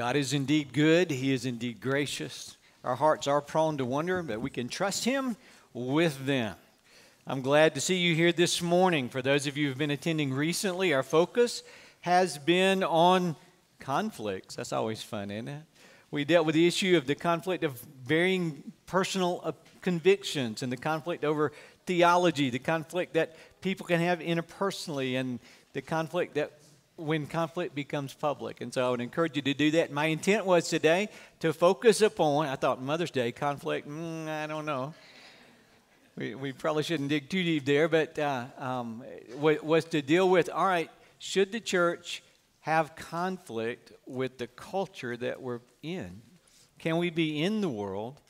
God is indeed good, He is indeed gracious. Our hearts are prone to wonder, but we can trust Him with them. I'm glad to see you here this morning. For those of you who've been attending recently, our focus has been on conflicts. That's always fun, isn't it? We dealt with the issue of the conflict of varying personal uh, convictions and the conflict over theology, the conflict that people can have interpersonally, and the conflict that when conflict becomes public. And so I would encourage you to do that. My intent was today to focus upon, I thought Mother's Day conflict, mm, I don't know. We, we probably shouldn't dig too deep there, but uh, um, was to deal with all right, should the church have conflict with the culture that we're in? Can we be in the world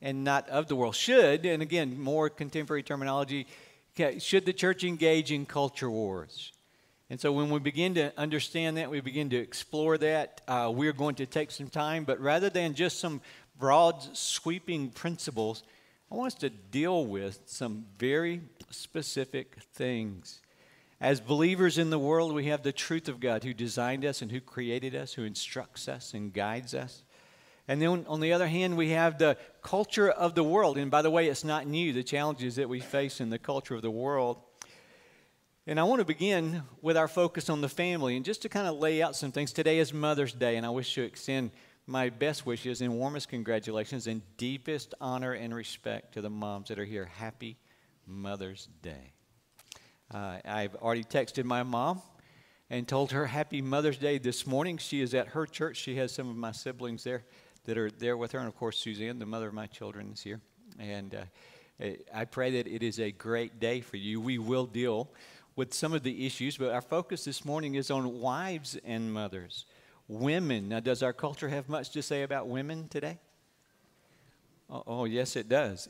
and not of the world? Should, and again, more contemporary terminology, should the church engage in culture wars? And so when we begin to understand that, we begin to explore that, uh, we're going to take some time. But rather than just some broad, sweeping principles, I want us to deal with some very specific things. As believers in the world, we have the truth of God who designed us and who created us, who instructs us and guides us. And then on the other hand, we have the culture of the world. And by the way, it's not new, the challenges that we face in the culture of the world. And I want to begin with our focus on the family and just to kind of lay out some things. Today is Mother's Day, and I wish to extend my best wishes and warmest congratulations and deepest honor and respect to the moms that are here. Happy Mother's Day. Uh, I've already texted my mom and told her Happy Mother's Day this morning. She is at her church. She has some of my siblings there that are there with her. And of course, Suzanne, the mother of my children, is here. And uh, I pray that it is a great day for you. We will deal with some of the issues, but our focus this morning is on wives and mothers. Women. Now, does our culture have much to say about women today? Oh, oh, yes, it does.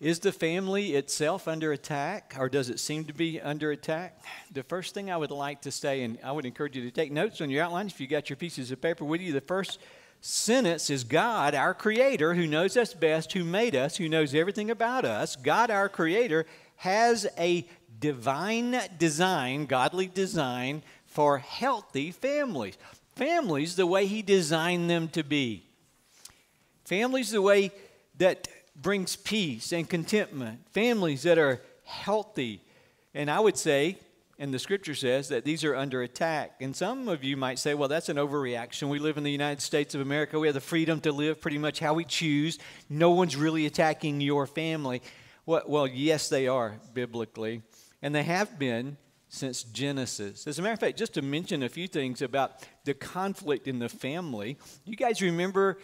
Is the family itself under attack, or does it seem to be under attack? The first thing I would like to say, and I would encourage you to take notes on your outline if you got your pieces of paper with you. The first sentence is God, our Creator, who knows us best, who made us, who knows everything about us. God, our Creator, has a divine design, godly design for healthy families. Families the way He designed them to be. Families the way that brings peace and contentment. Families that are healthy. And I would say, and the scripture says that these are under attack. And some of you might say, well, that's an overreaction. We live in the United States of America. We have the freedom to live pretty much how we choose. No one's really attacking your family. Well, yes, they are biblically and they have been since Genesis. As a matter of fact, just to mention a few things about the conflict in the family, you guys remember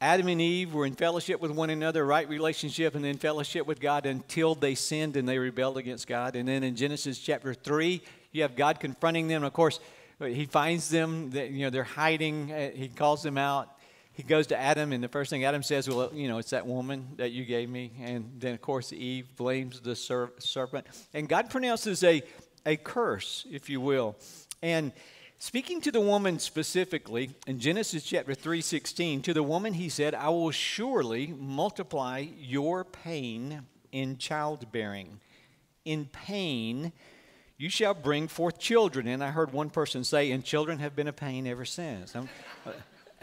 Adam and Eve were in fellowship with one another, right relationship, and then fellowship with God until they sinned and they rebelled against God. And then in Genesis chapter 3, you have God confronting them. Of course, he finds them, that, you know, they're hiding. Uh, he calls them out he goes to Adam, and the first thing Adam says, Well, you know, it's that woman that you gave me. And then, of course, Eve blames the ser- serpent. And God pronounces a, a curse, if you will. And speaking to the woman specifically, in Genesis chapter 3:16, to the woman he said, I will surely multiply your pain in childbearing. In pain, you shall bring forth children. And I heard one person say, and children have been a pain ever since. Uh,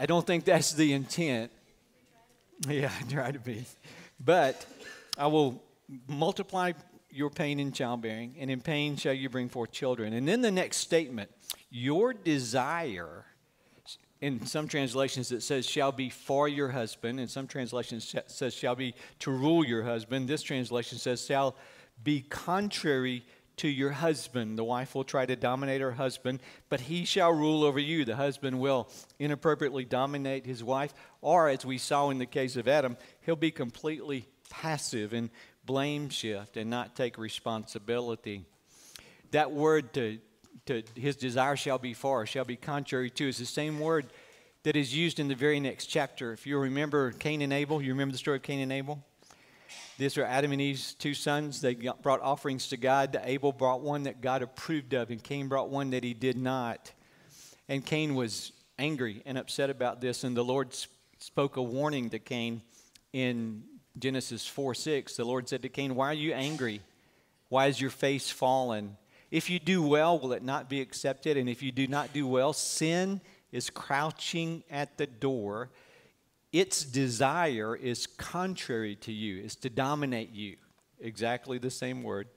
I don't think that's the intent. Yeah, I try to be. But I will multiply your pain in childbearing, and in pain shall you bring forth children. And then the next statement your desire, in some translations it says shall be for your husband, in some translations it says shall be to rule your husband. This translation says shall be contrary to your husband. The wife will try to dominate her husband, but he shall rule over you. The husband will inappropriately dominate his wife, or as we saw in the case of Adam, he'll be completely passive and blame shift and not take responsibility. That word to, to his desire shall be for, shall be contrary to, is the same word that is used in the very next chapter. If you remember Cain and Abel, you remember the story of Cain and Abel? These are Adam and Eve's two sons. They brought offerings to God. Abel brought one that God approved of, and Cain brought one that he did not. And Cain was angry and upset about this, and the Lord spoke a warning to Cain in Genesis 4 6. The Lord said to Cain, Why are you angry? Why is your face fallen? If you do well, will it not be accepted? And if you do not do well, sin is crouching at the door. Its desire is contrary to you, is to dominate you. Exactly the same word,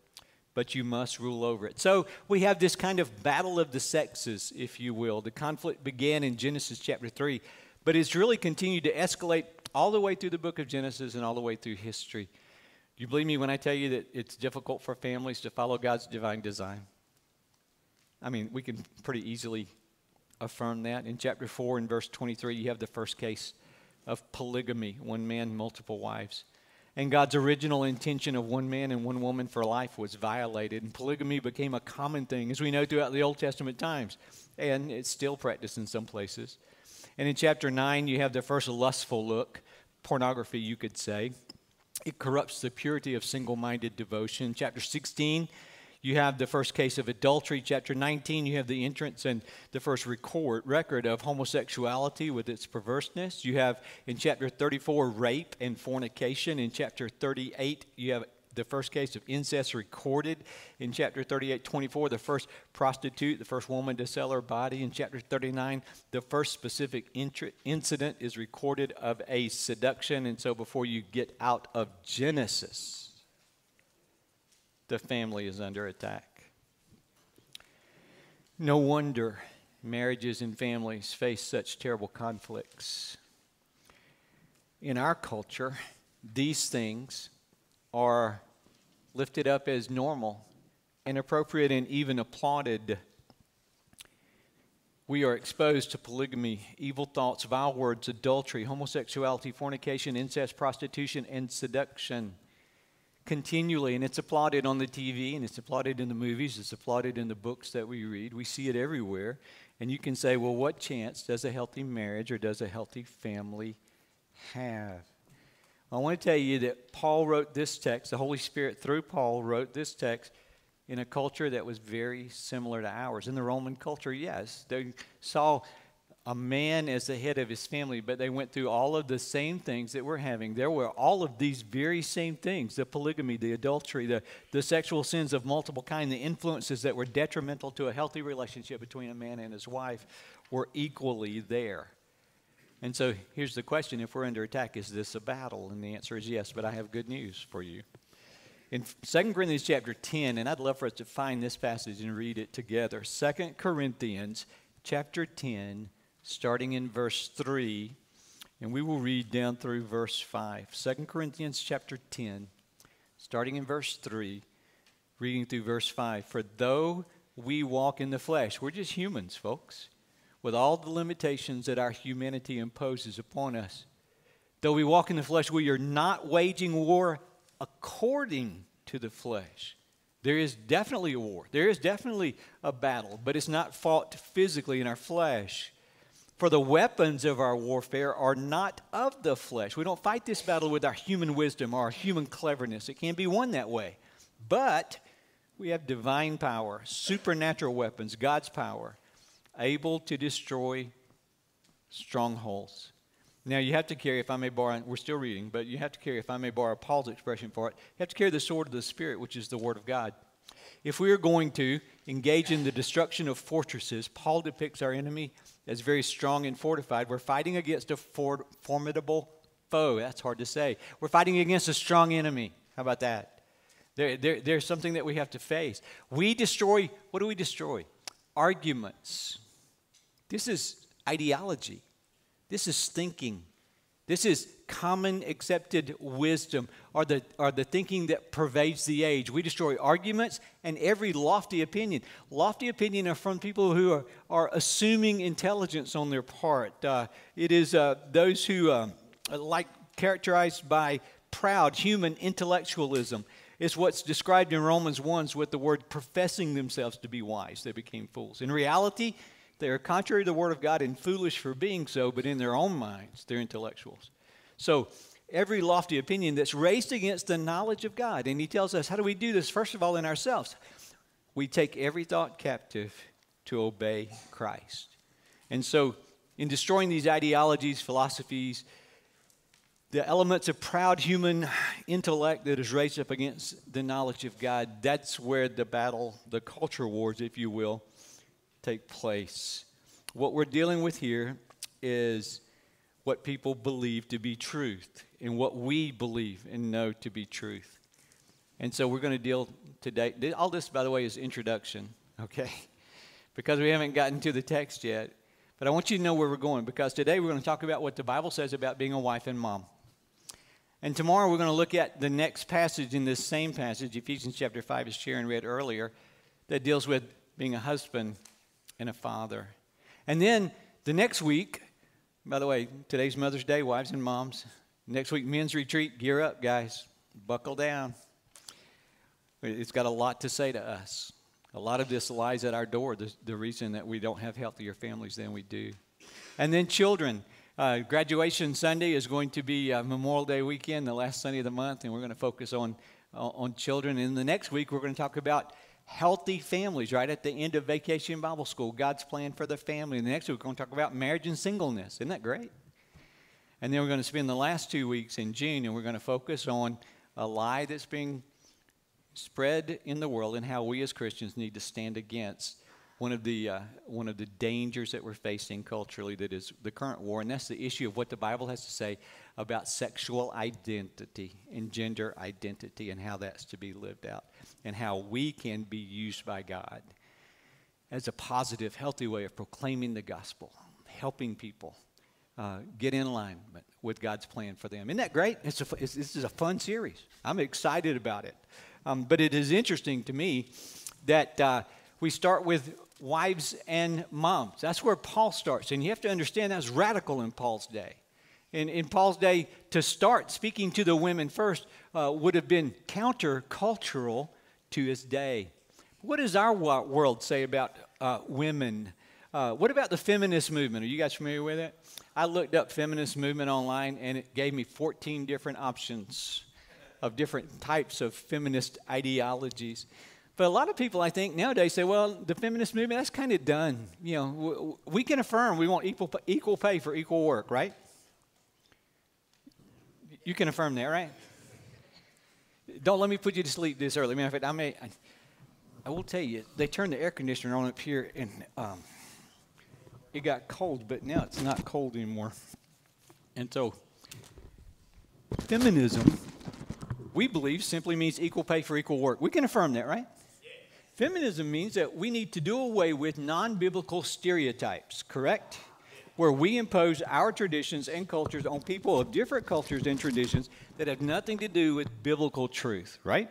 but you must rule over it. So we have this kind of battle of the sexes, if you will. The conflict began in Genesis chapter 3, but it's really continued to escalate all the way through the book of Genesis and all the way through history. Do you believe me when I tell you that it's difficult for families to follow God's divine design? I mean, we can pretty easily affirm that. In chapter 4 and verse 23, you have the first case of polygamy one man, multiple wives. And God's original intention of one man and one woman for life was violated, and polygamy became a common thing, as we know throughout the Old Testament times. And it's still practiced in some places. And in chapter 9, you have the first lustful look, pornography, you could say. It corrupts the purity of single minded devotion. Chapter 16, you have the first case of adultery. Chapter 19, you have the entrance and the first record, record of homosexuality with its perverseness. You have in chapter 34, rape and fornication. In chapter 38, you have the first case of incest recorded in chapter 38 24 the first prostitute the first woman to sell her body in chapter 39 the first specific incident is recorded of a seduction and so before you get out of genesis the family is under attack. No wonder marriages and families face such terrible conflicts. In our culture these things are lifted up as normal and appropriate and even applauded. We are exposed to polygamy, evil thoughts, vile words, adultery, homosexuality, fornication, incest, prostitution, and seduction continually. And it's applauded on the TV and it's applauded in the movies, it's applauded in the books that we read. We see it everywhere. And you can say, well, what chance does a healthy marriage or does a healthy family have? I want to tell you that Paul wrote this text, the Holy Spirit through Paul wrote this text in a culture that was very similar to ours. In the Roman culture, yes, they saw a man as the head of his family, but they went through all of the same things that we're having. There were all of these very same things the polygamy, the adultery, the, the sexual sins of multiple kind, the influences that were detrimental to a healthy relationship between a man and his wife were equally there. And so here's the question if we're under attack, is this a battle? And the answer is yes, but I have good news for you. In 2 Corinthians chapter 10, and I'd love for us to find this passage and read it together. 2 Corinthians chapter 10, starting in verse 3, and we will read down through verse 5. 2 Corinthians chapter 10, starting in verse 3, reading through verse 5. For though we walk in the flesh, we're just humans, folks with all the limitations that our humanity imposes upon us. Though we walk in the flesh, we are not waging war according to the flesh. There is definitely a war. There is definitely a battle, but it's not fought physically in our flesh. For the weapons of our warfare are not of the flesh. We don't fight this battle with our human wisdom or our human cleverness. It can't be won that way. But we have divine power, supernatural weapons, God's power able to destroy strongholds. Now, you have to carry, if I may borrow, we're still reading, but you have to carry, if I may borrow Paul's expression for it, you have to carry the sword of the Spirit, which is the Word of God. If we are going to engage in the destruction of fortresses, Paul depicts our enemy as very strong and fortified. We're fighting against a for- formidable foe. That's hard to say. We're fighting against a strong enemy. How about that? There, there, there's something that we have to face. We destroy, what do we destroy? Arguments this is ideology. This is thinking. This is common accepted wisdom or the, or the thinking that pervades the age. We destroy arguments and every lofty opinion. Lofty opinion are from people who are, are assuming intelligence on their part. Uh, it is uh, those who uh, like characterized by proud human intellectualism. It's what's described in Romans 1 with the word professing themselves to be wise. They became fools. In reality, they are contrary to the Word of God and foolish for being so, but in their own minds, they're intellectuals. So, every lofty opinion that's raised against the knowledge of God. And he tells us, how do we do this? First of all, in ourselves. We take every thought captive to obey Christ. And so, in destroying these ideologies, philosophies, the elements of proud human intellect that is raised up against the knowledge of God, that's where the battle, the culture wars, if you will, take place. what we're dealing with here is what people believe to be truth and what we believe and know to be truth. And so we're going to deal today. All this, by the way, is introduction, okay? Because we haven't gotten to the text yet. But I want you to know where we're going because today we're going to talk about what the Bible says about being a wife and mom. And tomorrow we're going to look at the next passage in this same passage, Ephesians chapter 5, as Sharon read earlier, that deals with being a husband and a father. And then the next week, by the way, today's Mother's Day, wives and moms. Next week, men's retreat. Gear up, guys. Buckle down. It's got a lot to say to us. A lot of this lies at our door, the, the reason that we don't have healthier families than we do. And then children. Uh, graduation Sunday is going to be uh, Memorial Day weekend, the last Sunday of the month, and we're going to focus on, on children. And the next week, we're going to talk about healthy families right at the end of Vacation Bible School, God's plan for the family. And the next week, we're going to talk about marriage and singleness. Isn't that great? And then we're going to spend the last two weeks in June, and we're going to focus on a lie that's being spread in the world and how we as Christians need to stand against one of the uh, one of the dangers that we're facing culturally that is the current war and that's the issue of what the bible has to say about sexual identity and gender identity and how that's to be lived out and how we can be used by god as a positive healthy way of proclaiming the gospel helping people uh, get in alignment with god's plan for them. Isn't that great? It's a, it's, this is a fun series. I'm excited about it. Um, but it is interesting to me that uh, we start with wives and moms. That's where Paul starts. And you have to understand that's radical in Paul's day. In, in Paul's day, to start speaking to the women first uh, would have been countercultural to his day. What does our world say about uh, women? Uh, what about the feminist movement? Are you guys familiar with it? I looked up feminist movement online and it gave me 14 different options of different types of feminist ideologies. But a lot of people, I think, nowadays say, well, the feminist movement, that's kind of done. You know, we can affirm we want equal, equal pay for equal work, right? You can affirm that, right? Don't let me put you to sleep this early. Matter of fact, I may, I, I will tell you, they turned the air conditioner on up here and um, it got cold, but now it's not cold anymore. And so, feminism, we believe, simply means equal pay for equal work. We can affirm that, right? Feminism means that we need to do away with non biblical stereotypes, correct? Where we impose our traditions and cultures on people of different cultures and traditions that have nothing to do with biblical truth, right?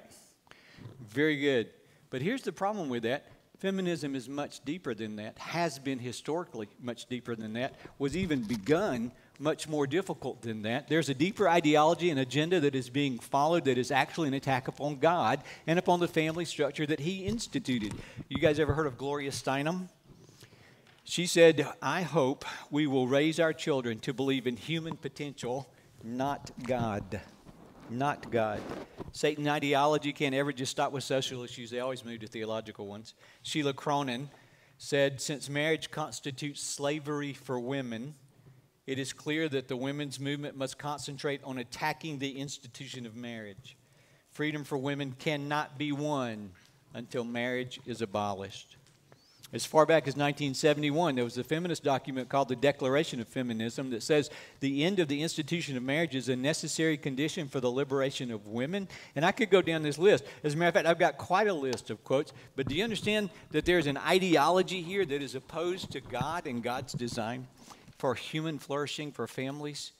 Very good. But here's the problem with that feminism is much deeper than that, has been historically much deeper than that, was even begun much more difficult than that. There's a deeper ideology and agenda that is being followed that is actually an attack upon God and upon the family structure that He instituted. You guys ever heard of Gloria Steinem? She said, I hope we will raise our children to believe in human potential, not God. Not God. Satan ideology can't ever just stop with social issues, they always move to theological ones. Sheila Cronan said, Since marriage constitutes slavery for women, it is clear that the women's movement must concentrate on attacking the institution of marriage. Freedom for women cannot be won until marriage is abolished. As far back as 1971, there was a feminist document called the Declaration of Feminism that says the end of the institution of marriage is a necessary condition for the liberation of women. And I could go down this list. As a matter of fact, I've got quite a list of quotes. But do you understand that there's an ideology here that is opposed to God and God's design? For human flourishing, for families.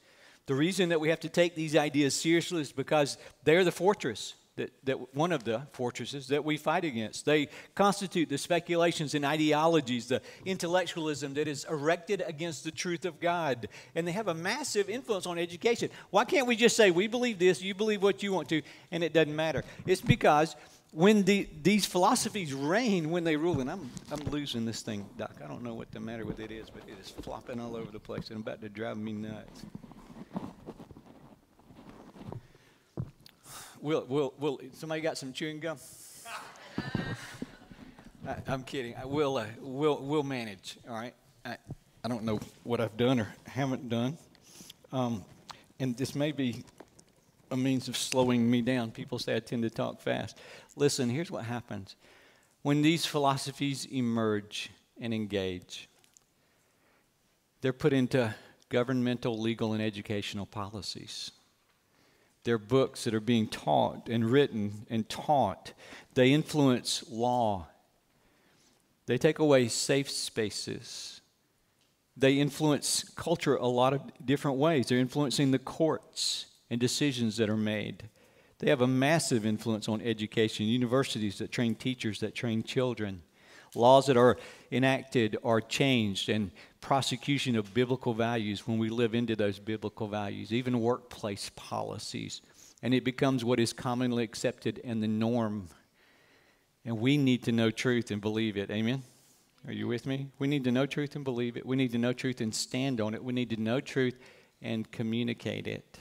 The reason that we have to take these ideas seriously is because they're the fortress. That, that one of the fortresses that we fight against. They constitute the speculations and ideologies, the intellectualism that is erected against the truth of God. And they have a massive influence on education. Why can't we just say, we believe this, you believe what you want to, and it doesn't matter? It's because when the, these philosophies reign when they rule, and I'm, I'm losing this thing, Doc. I don't know what the matter with it is, but it is flopping all over the place and about to drive me nuts. Will, will, will, somebody got some chewing gum? I, am kidding. I will, uh, will, will manage, all right? I, I don't know what I've done or haven't done. Um, and this may be a means of slowing me down. People say I tend to talk fast. Listen, here's what happens when these philosophies emerge and engage. they're put into governmental, legal, and educational policies. They're books that are being taught and written and taught. They influence law. They take away safe spaces. They influence culture a lot of different ways. They're influencing the courts and decisions that are made. They have a massive influence on education, universities that train teachers, that train children. Laws that are enacted are changed, and prosecution of biblical values when we live into those biblical values, even workplace policies. And it becomes what is commonly accepted and the norm. And we need to know truth and believe it. Amen? Are you with me? We need to know truth and believe it. We need to know truth and stand on it. We need to know truth and communicate it.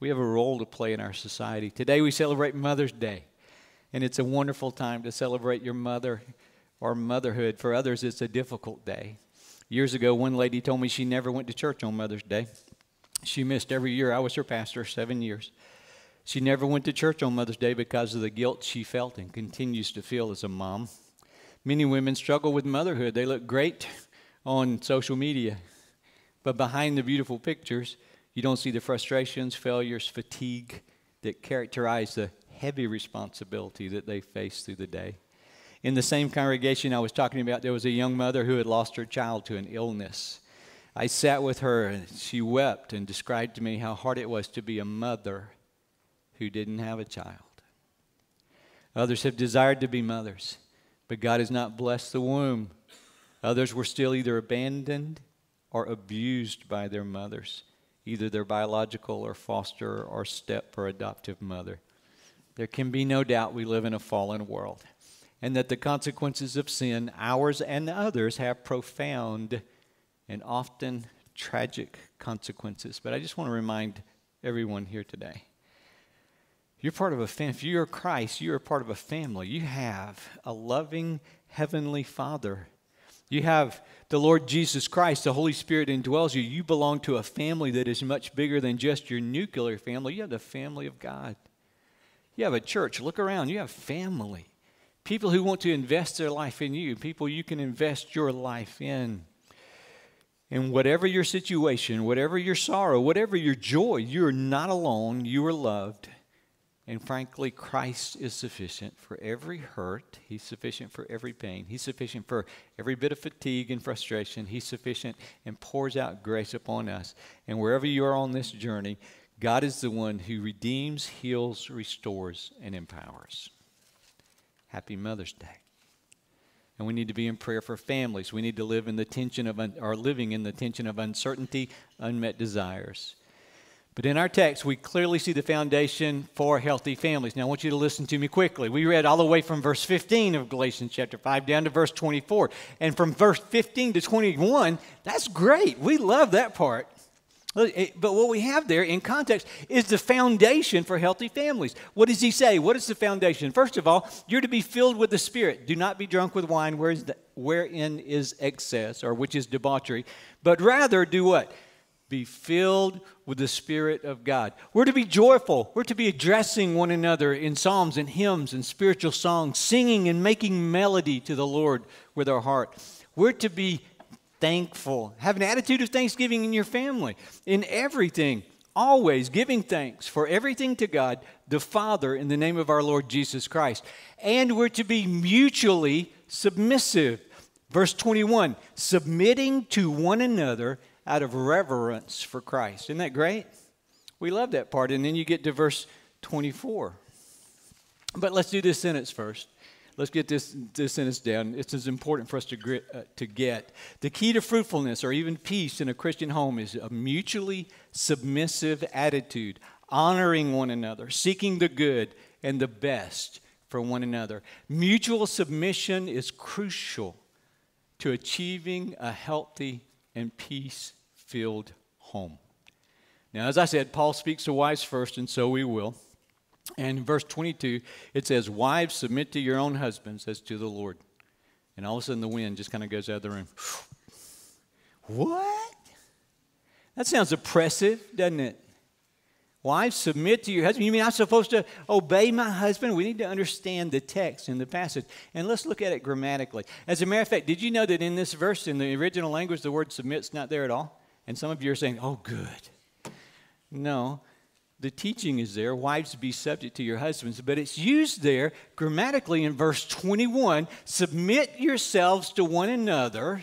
We have a role to play in our society. Today we celebrate Mother's Day, and it's a wonderful time to celebrate your mother or motherhood. For others, it's a difficult day. Years ago, one lady told me she never went to church on Mother's Day. She missed every year. I was her pastor, seven years. She never went to church on Mother's Day because of the guilt she felt and continues to feel as a mom. Many women struggle with motherhood. They look great on social media, but behind the beautiful pictures, you don't see the frustrations, failures, fatigue that characterize the heavy responsibility that they face through the day. In the same congregation I was talking about, there was a young mother who had lost her child to an illness. I sat with her and she wept and described to me how hard it was to be a mother who didn't have a child. Others have desired to be mothers, but God has not blessed the womb. Others were still either abandoned or abused by their mothers either their biological or foster or step or adoptive mother. There can be no doubt we live in a fallen world and that the consequences of sin, ours and others, have profound and often tragic consequences. But I just want to remind everyone here today you're part of a family. If you're Christ, you're part of a family. You have a loving Heavenly Father you have the Lord Jesus Christ, the Holy Spirit indwells you. You belong to a family that is much bigger than just your nuclear family. You have the family of God. You have a church. Look around. You have family. People who want to invest their life in you, people you can invest your life in. And whatever your situation, whatever your sorrow, whatever your joy, you're not alone. You are loved. And frankly, Christ is sufficient for every hurt. He's sufficient for every pain. He's sufficient for every bit of fatigue and frustration. He's sufficient and pours out grace upon us. And wherever you are on this journey, God is the one who redeems, heals, restores, and empowers. Happy Mother's Day. And we need to be in prayer for families. We need to live in the tension of, un- or living in the tension of uncertainty, unmet desires. But in our text, we clearly see the foundation for healthy families. Now, I want you to listen to me quickly. We read all the way from verse 15 of Galatians chapter 5 down to verse 24. And from verse 15 to 21, that's great. We love that part. But what we have there in context is the foundation for healthy families. What does he say? What is the foundation? First of all, you're to be filled with the Spirit. Do not be drunk with wine wherein is excess, or which is debauchery, but rather do what? Be filled with the Spirit of God. We're to be joyful. We're to be addressing one another in psalms and hymns and spiritual songs, singing and making melody to the Lord with our heart. We're to be thankful. Have an attitude of thanksgiving in your family, in everything. Always giving thanks for everything to God, the Father, in the name of our Lord Jesus Christ. And we're to be mutually submissive. Verse 21 submitting to one another out of reverence for Christ. Isn't that great? We love that part. And then you get to verse 24. But let's do this sentence first. Let's get this, this sentence down. It's as important for us to, grit, uh, to get. The key to fruitfulness or even peace in a Christian home is a mutually submissive attitude, honoring one another, seeking the good and the best for one another. Mutual submission is crucial to achieving a healthy and peace filled home. Now, as I said, Paul speaks to wives first, and so we will. And in verse 22, it says, Wives, submit to your own husbands as to the Lord. And all of a sudden, the wind just kind of goes out of the room. what? That sounds oppressive, doesn't it? Wives, submit to your husband. You mean I'm supposed to obey my husband? We need to understand the text in the passage. And let's look at it grammatically. As a matter of fact, did you know that in this verse, in the original language, the word submit's not there at all? And some of you are saying, oh, good. No, the teaching is there. Wives, be subject to your husbands. But it's used there grammatically in verse 21 submit yourselves to one another.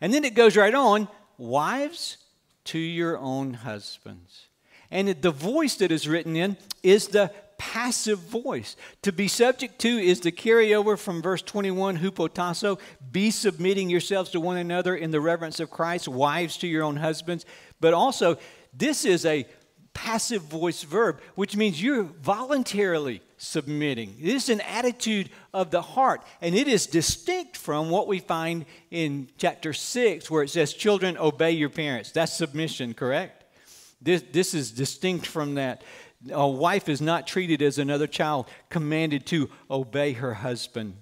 And then it goes right on wives, to your own husbands. And the voice that is written in is the passive voice. To be subject to is the carryover from verse 21, hupotasso, be submitting yourselves to one another in the reverence of Christ, wives to your own husbands. But also, this is a passive voice verb, which means you're voluntarily submitting. This is an attitude of the heart, and it is distinct from what we find in chapter 6, where it says, Children, obey your parents. That's submission, correct? This, this is distinct from that. A wife is not treated as another child, commanded to obey her husband.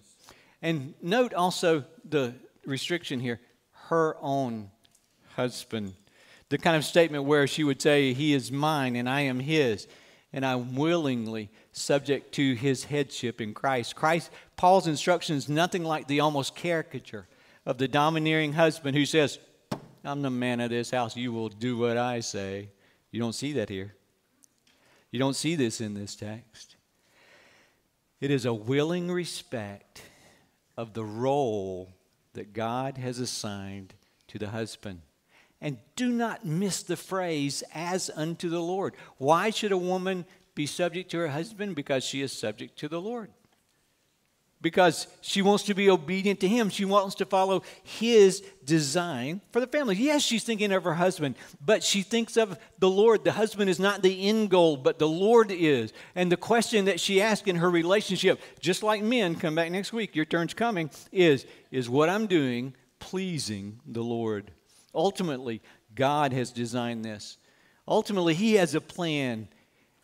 And note also the restriction here her own husband. The kind of statement where she would say, He is mine and I am His, and I'm willingly subject to His headship in Christ. Christ, Paul's instruction is nothing like the almost caricature of the domineering husband who says, I'm the man of this house, you will do what I say. You don't see that here. You don't see this in this text. It is a willing respect of the role that God has assigned to the husband. And do not miss the phrase, as unto the Lord. Why should a woman be subject to her husband? Because she is subject to the Lord because she wants to be obedient to him. She wants to follow his design for the family. Yes, she's thinking of her husband, but she thinks of the Lord. The husband is not the end goal, but the Lord is. And the question that she asks in her relationship, just like men, come back next week, your turn's coming, is is what I'm doing pleasing the Lord? Ultimately, God has designed this. Ultimately, he has a plan.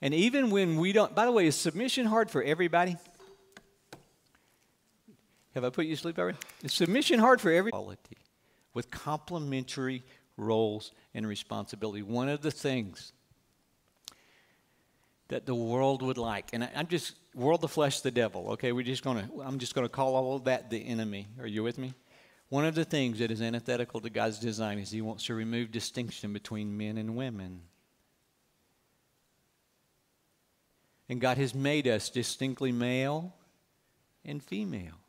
And even when we don't, by the way, is submission hard for everybody? Have I put you to sleep already? Is submission hard for every quality with complementary roles and responsibility. One of the things that the world would like, and I'm just world, the flesh, the devil. Okay, we're just gonna. I'm just gonna call all of that the enemy. Are you with me? One of the things that is antithetical to God's design is He wants to remove distinction between men and women. And God has made us distinctly male and female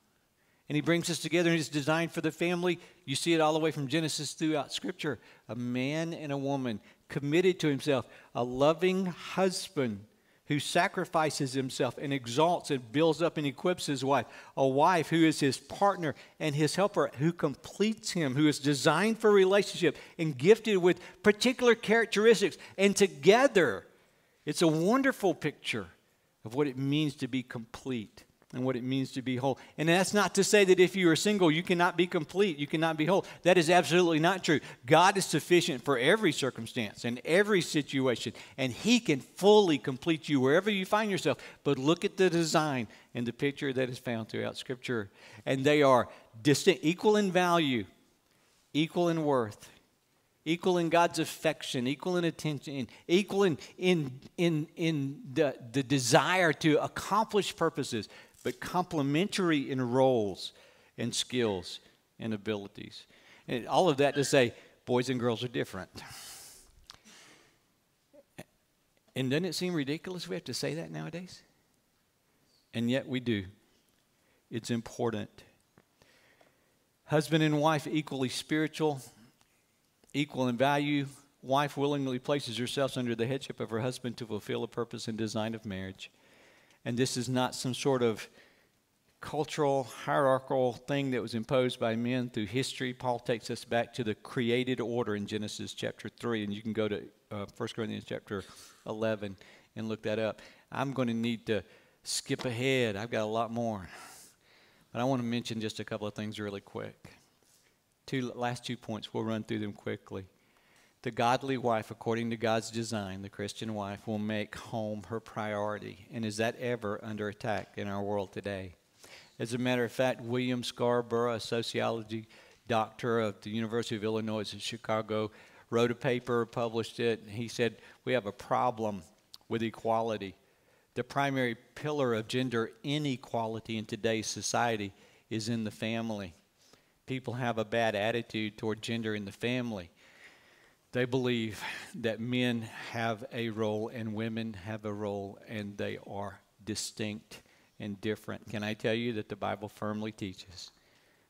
and he brings us together and it's designed for the family. You see it all the way from Genesis throughout Scripture. A man and a woman committed to himself, a loving husband who sacrifices himself and exalts and builds up and equips his wife, a wife who is his partner and his helper, who completes him, who is designed for relationship and gifted with particular characteristics. And together, it's a wonderful picture of what it means to be complete and what it means to be whole. And that's not to say that if you are single, you cannot be complete, you cannot be whole. That is absolutely not true. God is sufficient for every circumstance and every situation, and He can fully complete you wherever you find yourself. But look at the design and the picture that is found throughout Scripture. And they are distinct, equal in value, equal in worth. Equal in God's affection, equal in attention, equal in, in, in, in the, the desire to accomplish purposes but complementary in roles and skills and abilities. And all of that to say, boys and girls are different. And doesn't it seem ridiculous we have to say that nowadays? And yet we do. It's important. Husband and wife equally spiritual, equal in value. Wife willingly places herself under the headship of her husband to fulfill the purpose and design of marriage. And this is not some sort of cultural, hierarchical thing that was imposed by men through history. Paul takes us back to the created order in Genesis chapter 3, and you can go to uh, 1 Corinthians chapter 11 and look that up. I'm going to need to skip ahead. I've got a lot more. But I want to mention just a couple of things really quick. Two last two points, we'll run through them quickly. The godly wife, according to God's design, the Christian wife, will make home her priority. And is that ever under attack in our world today? As a matter of fact, William Scarborough, a sociology doctor of the University of Illinois in Chicago, wrote a paper, published it, and he said, We have a problem with equality. The primary pillar of gender inequality in today's society is in the family. People have a bad attitude toward gender in the family. They believe that men have a role and women have a role, and they are distinct and different. Can I tell you that the Bible firmly teaches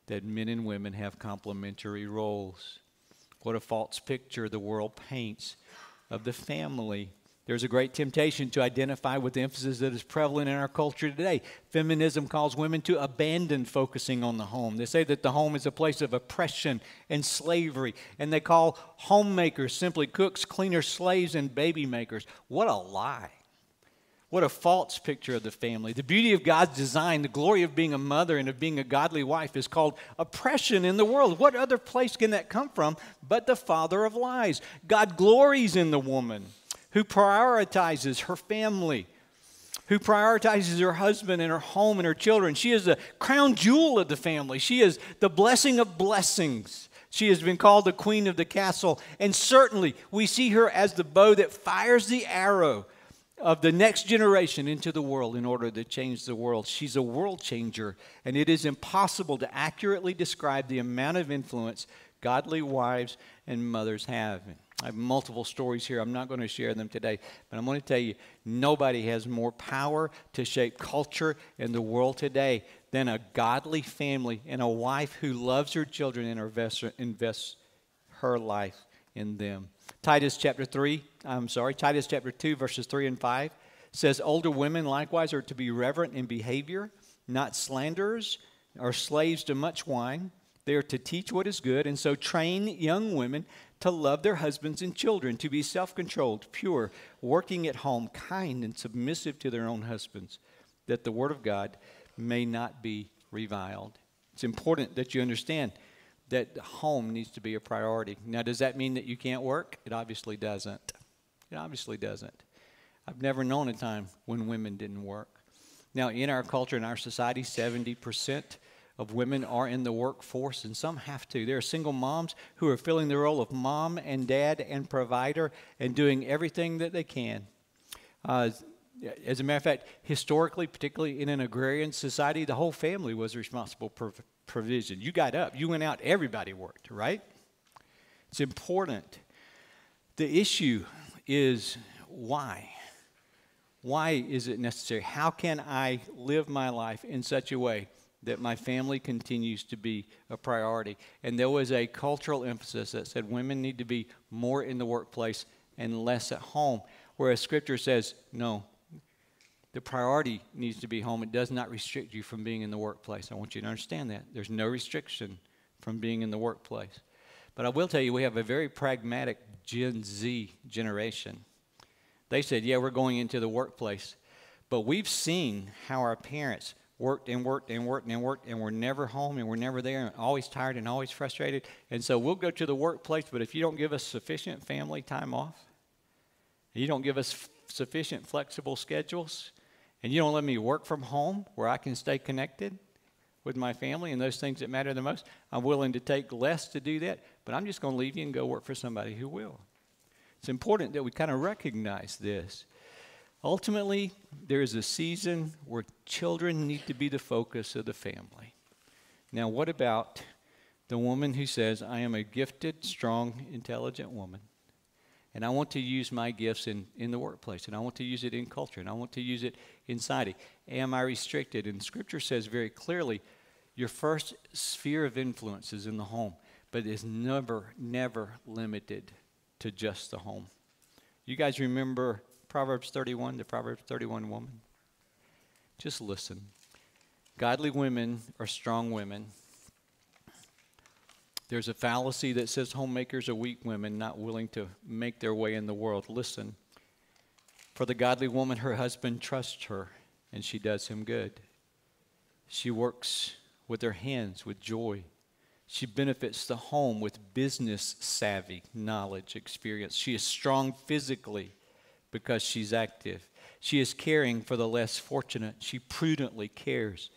that men and women have complementary roles? What a false picture the world paints of the family there's a great temptation to identify with the emphasis that is prevalent in our culture today. Feminism calls women to abandon focusing on the home. They say that the home is a place of oppression and slavery, and they call homemakers simply cooks, cleaners, slaves, and baby makers. What a lie. What a false picture of the family. The beauty of God's design, the glory of being a mother and of being a godly wife is called oppression in the world. What other place can that come from but the father of lies? God glories in the woman who prioritizes her family, who prioritizes her husband and her home and her children. She is the crown jewel of the family. She is the blessing of blessings. She has been called the queen of the castle. And certainly, we see her as the bow that fires the arrow of the next generation into the world in order to change the world. She's a world changer, and it is impossible to accurately describe the amount of influence godly wives and mothers have. I have multiple stories here. I'm not going to share them today, but I'm going to tell you nobody has more power to shape culture in the world today than a godly family and a wife who loves her children and invests, invests her life in them. Titus chapter 3, I'm sorry, Titus chapter 2, verses 3 and 5 says, Older women likewise are to be reverent in behavior, not slanderers or slaves to much wine. They are to teach what is good, and so train young women to love their husbands and children, to be self controlled, pure, working at home, kind, and submissive to their own husbands, that the word of God may not be reviled. It's important that you understand that home needs to be a priority. Now, does that mean that you can't work? It obviously doesn't. It obviously doesn't. I've never known a time when women didn't work. Now, in our culture, in our society, 70% of women are in the workforce, and some have to. There are single moms who are filling the role of mom and dad and provider and doing everything that they can. Uh, as a matter of fact, historically, particularly in an agrarian society, the whole family was responsible for provision. You got up, you went out, everybody worked, right? It's important. The issue is why? Why is it necessary? How can I live my life in such a way that my family continues to be a priority. And there was a cultural emphasis that said women need to be more in the workplace and less at home. Whereas scripture says, no, the priority needs to be home. It does not restrict you from being in the workplace. I want you to understand that. There's no restriction from being in the workplace. But I will tell you, we have a very pragmatic Gen Z generation. They said, yeah, we're going into the workplace. But we've seen how our parents worked and worked and worked and worked and we're never home and we're never there and always tired and always frustrated. And so we'll go to the workplace, but if you don't give us sufficient family time off, you don't give us f- sufficient flexible schedules, and you don't let me work from home where I can stay connected with my family and those things that matter the most, I'm willing to take less to do that, but I'm just going to leave you and go work for somebody who will. It's important that we kind of recognize this. Ultimately, there is a season where children need to be the focus of the family. Now, what about the woman who says, I am a gifted, strong, intelligent woman, and I want to use my gifts in, in the workplace, and I want to use it in culture, and I want to use it in society? Am I restricted? And Scripture says very clearly, your first sphere of influence is in the home, but it's never, never limited to just the home. You guys remember Proverbs 31, the Proverbs 31 woman? Just listen. Godly women are strong women. There's a fallacy that says homemakers are weak women, not willing to make their way in the world. Listen. For the godly woman, her husband trusts her, and she does him good. She works with her hands with joy. She benefits the home with business savvy, knowledge, experience. She is strong physically because she's active. She is caring for the less fortunate. She prudently cares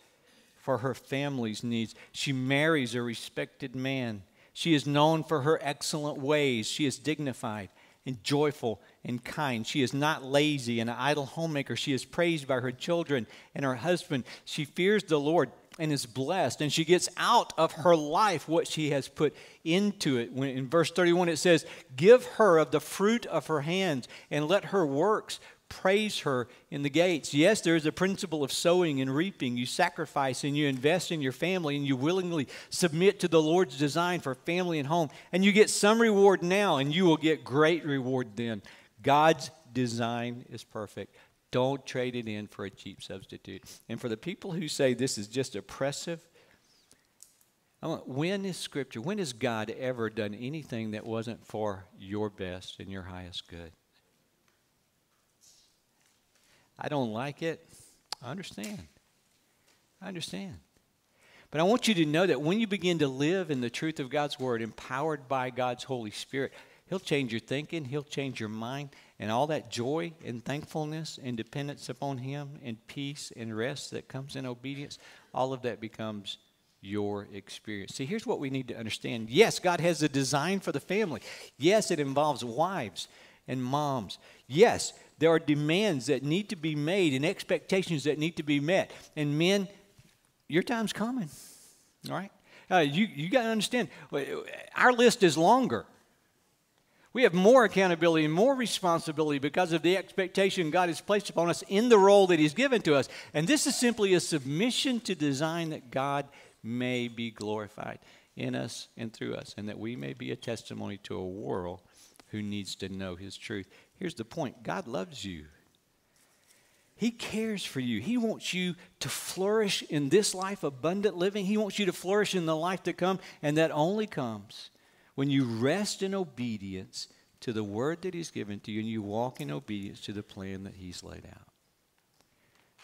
for her family's needs. She marries a respected man. She is known for her excellent ways. She is dignified and joyful and kind. She is not lazy and an idle homemaker. She is praised by her children and her husband. She fears the Lord and is blessed. And she gets out of her life what she has put into it. When in verse 31 it says, Give her of the fruit of her hands, and let her works praise her in the gates. Yes, there is a principle of sowing and reaping. You sacrifice and you invest in your family and you willingly submit to the Lord's design for family and home. And you get some reward now and you will get great reward then. God's design is perfect. Don't trade it in for a cheap substitute. And for the people who say this is just oppressive, when is Scripture, when has God ever done anything that wasn't for your best and your highest good? I don't like it. I understand. I understand. But I want you to know that when you begin to live in the truth of God's Word, empowered by God's Holy Spirit, He'll change your thinking, He'll change your mind, and all that joy and thankfulness and dependence upon Him and peace and rest that comes in obedience, all of that becomes your experience. See, here's what we need to understand. Yes, God has a design for the family. Yes, it involves wives and moms. Yes, there are demands that need to be made and expectations that need to be met. And men, your time's coming. All right? Uh, you you got to understand, our list is longer. We have more accountability and more responsibility because of the expectation God has placed upon us in the role that He's given to us. And this is simply a submission to design that God may be glorified in us and through us, and that we may be a testimony to a world who needs to know His truth. Here's the point God loves you. He cares for you. He wants you to flourish in this life, abundant living. He wants you to flourish in the life to come, and that only comes when you rest in obedience to the word that He's given to you and you walk in obedience to the plan that He's laid out.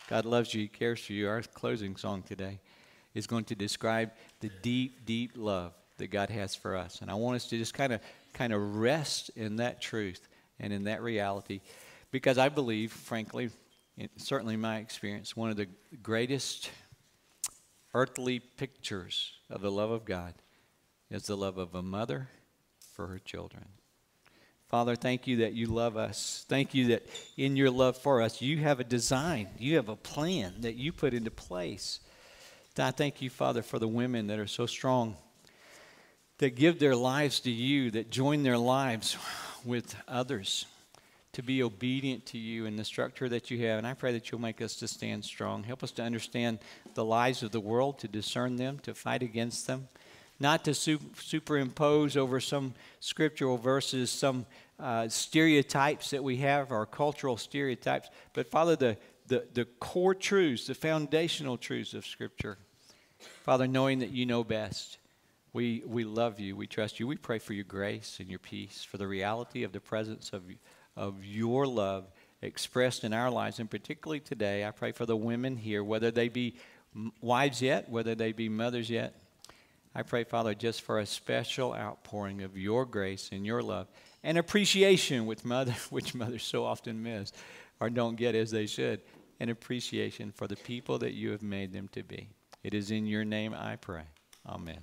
God loves you, He cares for you. Our closing song today is going to describe the deep, deep love that God has for us. And I want us to just kind of kind of rest in that truth and in that reality because I believe, frankly, certainly my experience, one of the greatest earthly pictures of the love of God is the love of a mother for her children. Father, thank you that you love us. Thank you that in your love for us, you have a design, you have a plan that you put into place. I thank you, Father, for the women that are so strong, that give their lives to you, that join their lives with others to be obedient to you in the structure that you have. And I pray that you'll make us to stand strong. Help us to understand the lies of the world, to discern them, to fight against them, not to su- superimpose over some scriptural verses, some uh, stereotypes that we have, our cultural stereotypes, but Father, the, the, the core truths, the foundational truths of Scripture. Father, knowing that you know best. We, we love you. We trust you. We pray for your grace and your peace, for the reality of the presence of, of your love expressed in our lives. And particularly today, I pray for the women here, whether they be wives yet, whether they be mothers yet. I pray, Father, just for a special outpouring of your grace and your love and appreciation, which, mother, which mothers so often miss or don't get as they should, and appreciation for the people that you have made them to be. It is in your name I pray. Amen.